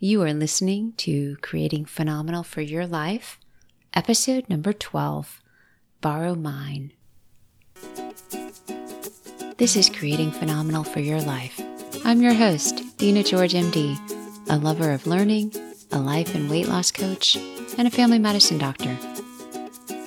You are listening to Creating Phenomenal for Your Life, episode number 12 Borrow Mine. This is Creating Phenomenal for Your Life. I'm your host, Dina George, MD, a lover of learning, a life and weight loss coach, and a family medicine doctor.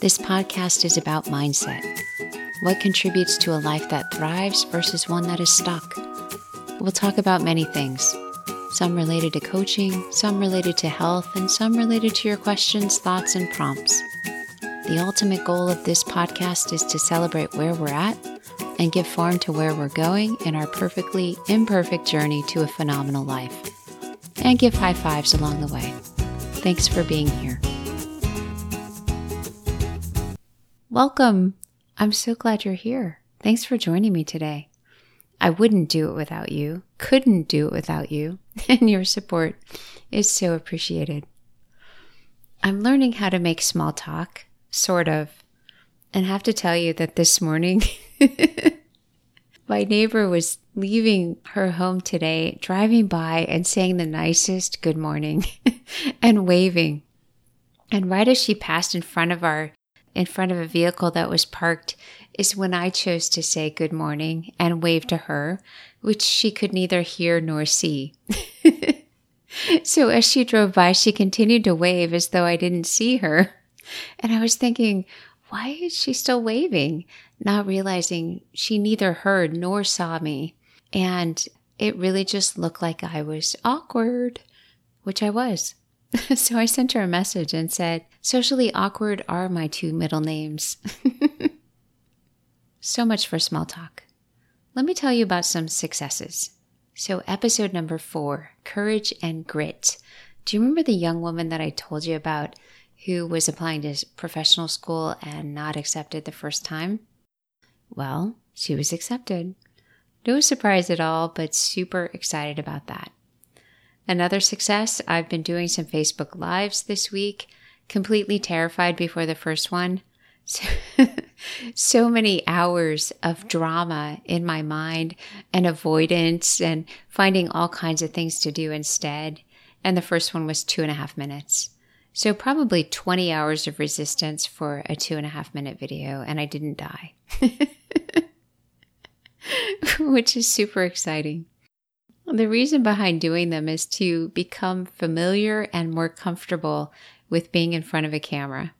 This podcast is about mindset what contributes to a life that thrives versus one that is stuck. We'll talk about many things some related to coaching, some related to health, and some related to your questions, thoughts, and prompts. The ultimate goal of this podcast is to celebrate where we're at and give form to where we're going in our perfectly imperfect journey to a phenomenal life. And give high fives along the way. Thanks for being here. Welcome. I'm so glad you're here. Thanks for joining me today. I wouldn't do it without you, couldn't do it without you, and your support is so appreciated. I'm learning how to make small talk, sort of, and have to tell you that this morning my neighbor was leaving her home today, driving by and saying the nicest good morning and waving. And right as she passed in front of our in front of a vehicle that was parked is when I chose to say good morning and wave to her, which she could neither hear nor see. so as she drove by, she continued to wave as though I didn't see her. And I was thinking, why is she still waving? Not realizing she neither heard nor saw me. And it really just looked like I was awkward, which I was. so I sent her a message and said, Socially awkward are my two middle names. so much for small talk. Let me tell you about some successes. So, episode number four Courage and Grit. Do you remember the young woman that I told you about who was applying to professional school and not accepted the first time? Well, she was accepted. No surprise at all, but super excited about that. Another success, I've been doing some Facebook Lives this week, completely terrified before the first one. So, so, many hours of drama in my mind and avoidance and finding all kinds of things to do instead. And the first one was two and a half minutes. So, probably 20 hours of resistance for a two and a half minute video, and I didn't die, which is super exciting. The reason behind doing them is to become familiar and more comfortable with being in front of a camera.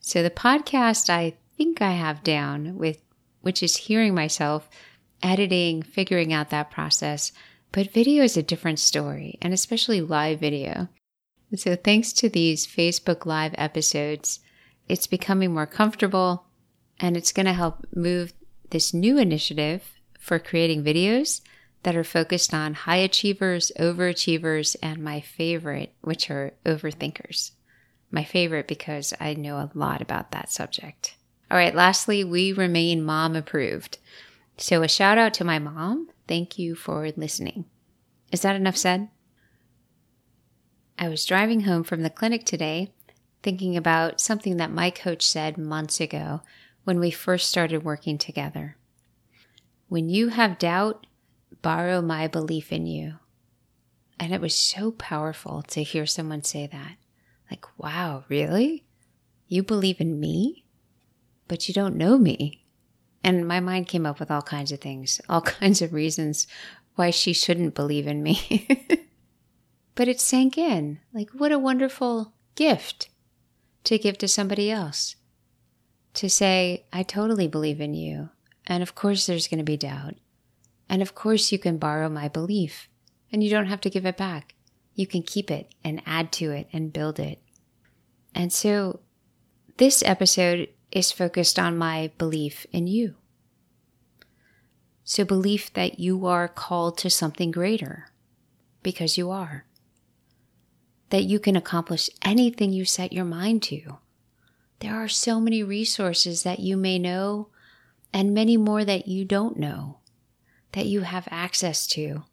So the podcast I think I have down with which is hearing myself, editing, figuring out that process, but video is a different story, and especially live video. So thanks to these Facebook Live episodes, it's becoming more comfortable and it's going to help move this new initiative for creating videos that are focused on high achievers, overachievers, and my favorite, which are overthinkers. My favorite because I know a lot about that subject. All right, lastly, we remain mom approved. So a shout out to my mom. Thank you for listening. Is that enough said? I was driving home from the clinic today thinking about something that my coach said months ago when we first started working together. When you have doubt, borrow my belief in you. And it was so powerful to hear someone say that. Like, wow, really? You believe in me? But you don't know me. And my mind came up with all kinds of things, all kinds of reasons why she shouldn't believe in me. but it sank in. Like, what a wonderful gift to give to somebody else. To say, I totally believe in you. And of course, there's going to be doubt. And of course, you can borrow my belief and you don't have to give it back. You can keep it and add to it and build it. And so this episode is focused on my belief in you. So, belief that you are called to something greater because you are. That you can accomplish anything you set your mind to. There are so many resources that you may know and many more that you don't know that you have access to.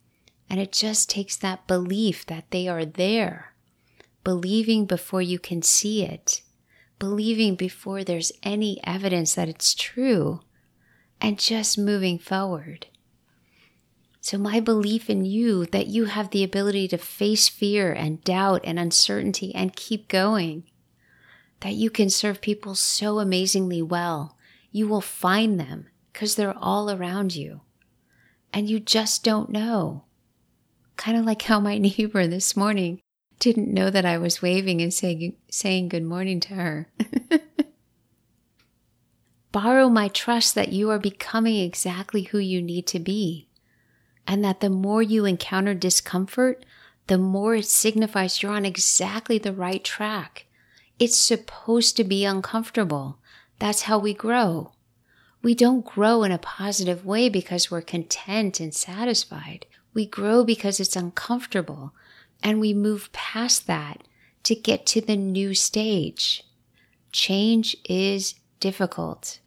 And it just takes that belief that they are there, believing before you can see it, believing before there's any evidence that it's true, and just moving forward. So, my belief in you that you have the ability to face fear and doubt and uncertainty and keep going, that you can serve people so amazingly well, you will find them because they're all around you. And you just don't know. Kind of like how my neighbor this morning didn't know that I was waving and saying, saying good morning to her. Borrow my trust that you are becoming exactly who you need to be. And that the more you encounter discomfort, the more it signifies you're on exactly the right track. It's supposed to be uncomfortable. That's how we grow. We don't grow in a positive way because we're content and satisfied. We grow because it's uncomfortable and we move past that to get to the new stage. Change is difficult.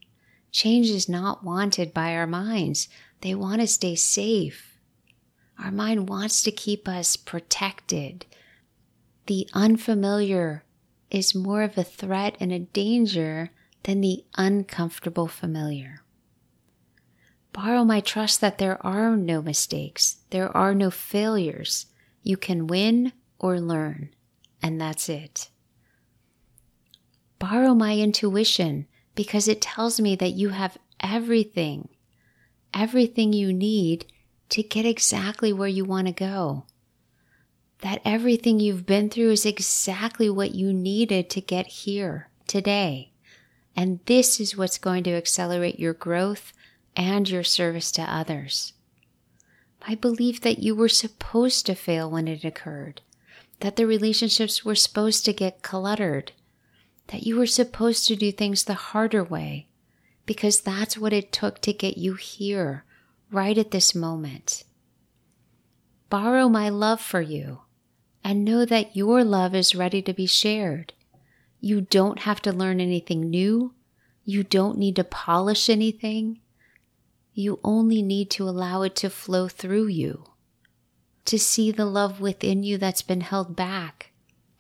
Change is not wanted by our minds. They want to stay safe. Our mind wants to keep us protected. The unfamiliar is more of a threat and a danger than the uncomfortable familiar. Borrow my trust that there are no mistakes, there are no failures. You can win or learn, and that's it. Borrow my intuition because it tells me that you have everything, everything you need to get exactly where you want to go. That everything you've been through is exactly what you needed to get here today. And this is what's going to accelerate your growth and your service to others. My belief that you were supposed to fail when it occurred, that the relationships were supposed to get cluttered, that you were supposed to do things the harder way, because that's what it took to get you here, right at this moment. Borrow my love for you and know that your love is ready to be shared. You don't have to learn anything new. You don't need to polish anything. You only need to allow it to flow through you, to see the love within you that's been held back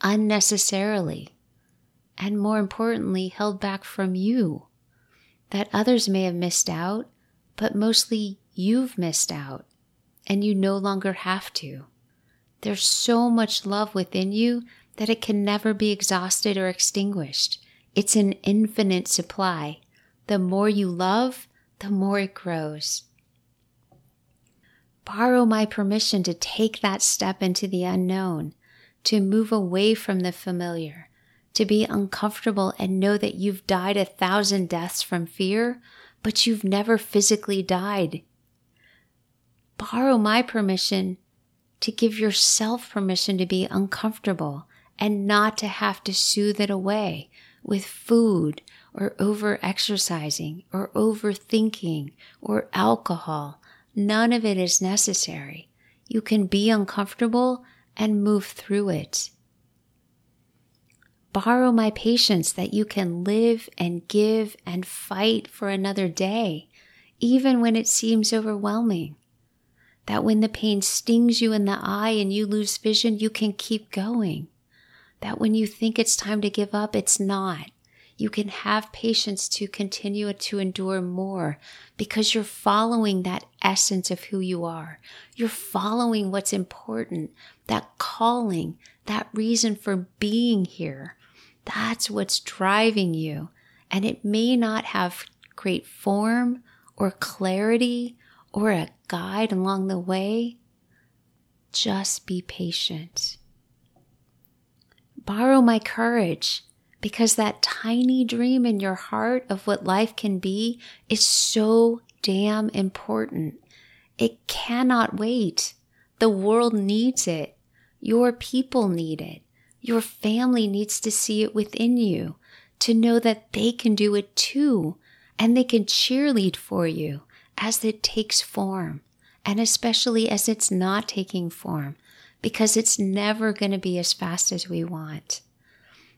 unnecessarily, and more importantly, held back from you, that others may have missed out, but mostly you've missed out, and you no longer have to. There's so much love within you that it can never be exhausted or extinguished. It's an infinite supply. The more you love, the more it grows. Borrow my permission to take that step into the unknown, to move away from the familiar, to be uncomfortable and know that you've died a thousand deaths from fear, but you've never physically died. Borrow my permission to give yourself permission to be uncomfortable and not to have to soothe it away with food or over exercising or overthinking or alcohol. None of it is necessary. You can be uncomfortable and move through it. Borrow my patience that you can live and give and fight for another day, even when it seems overwhelming. That when the pain stings you in the eye and you lose vision, you can keep going. That when you think it's time to give up, it's not you can have patience to continue to endure more because you're following that essence of who you are. You're following what's important, that calling, that reason for being here. That's what's driving you. And it may not have great form or clarity or a guide along the way. Just be patient. Borrow my courage because that tiny dream in your heart of what life can be is so damn important. It cannot wait. The world needs it. Your people need it. Your family needs to see it within you, to know that they can do it too, and they can cheerlead for you as it takes form, and especially as it's not taking form, because it's never going to be as fast as we want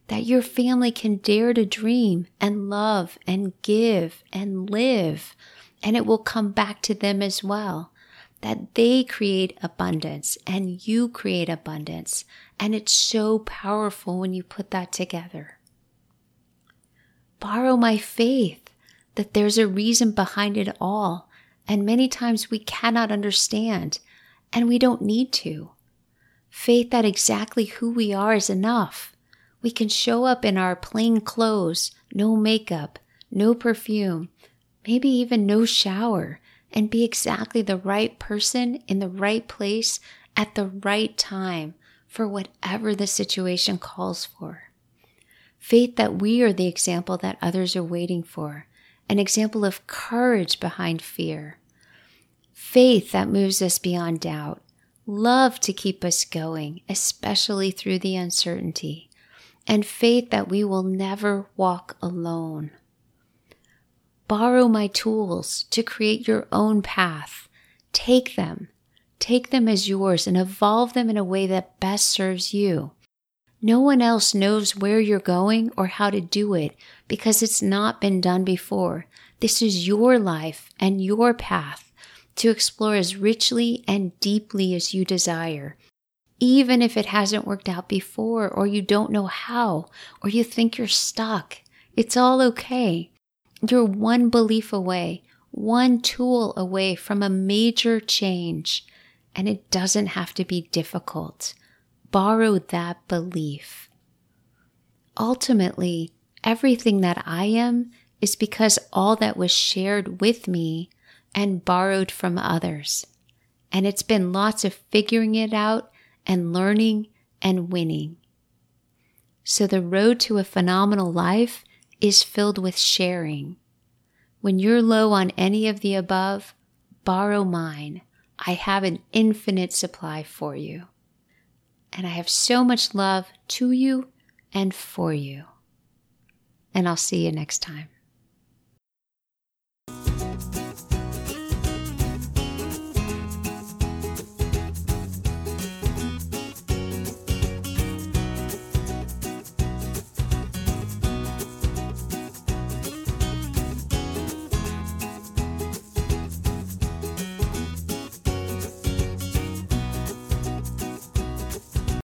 that your family can dare to dream and love and give and live, and it will come back to them as well. That they create abundance and you create abundance. And it's so powerful when you put that together. Borrow my faith that there's a reason behind it all and many times we cannot understand, and we don't need to. Faith that exactly who we are is enough. We can show up in our plain clothes, no makeup, no perfume, maybe even no shower, and be exactly the right person in the right place at the right time for whatever the situation calls for. Faith that we are the example that others are waiting for, an example of courage behind fear. Faith that moves us beyond doubt, love to keep us going, especially through the uncertainty, and faith that we will never walk alone. Borrow my tools to create your own path. Take them, take them as yours, and evolve them in a way that best serves you. No one else knows where you're going or how to do it because it's not been done before. This is your life and your path to explore as richly and deeply as you desire. Even if it hasn't worked out before, or you don't know how, or you think you're stuck, it's all okay. You're one belief away, one tool away from a major change, and it doesn't have to be difficult. Borrow that belief. Ultimately, everything that I am is because all that was shared with me and borrowed from others. And it's been lots of figuring it out and learning and winning. So the road to a phenomenal life is filled with sharing. When you're low on any of the above, borrow mine. I have an infinite supply for you. And I have so much love to you and for you. And I'll see you next time.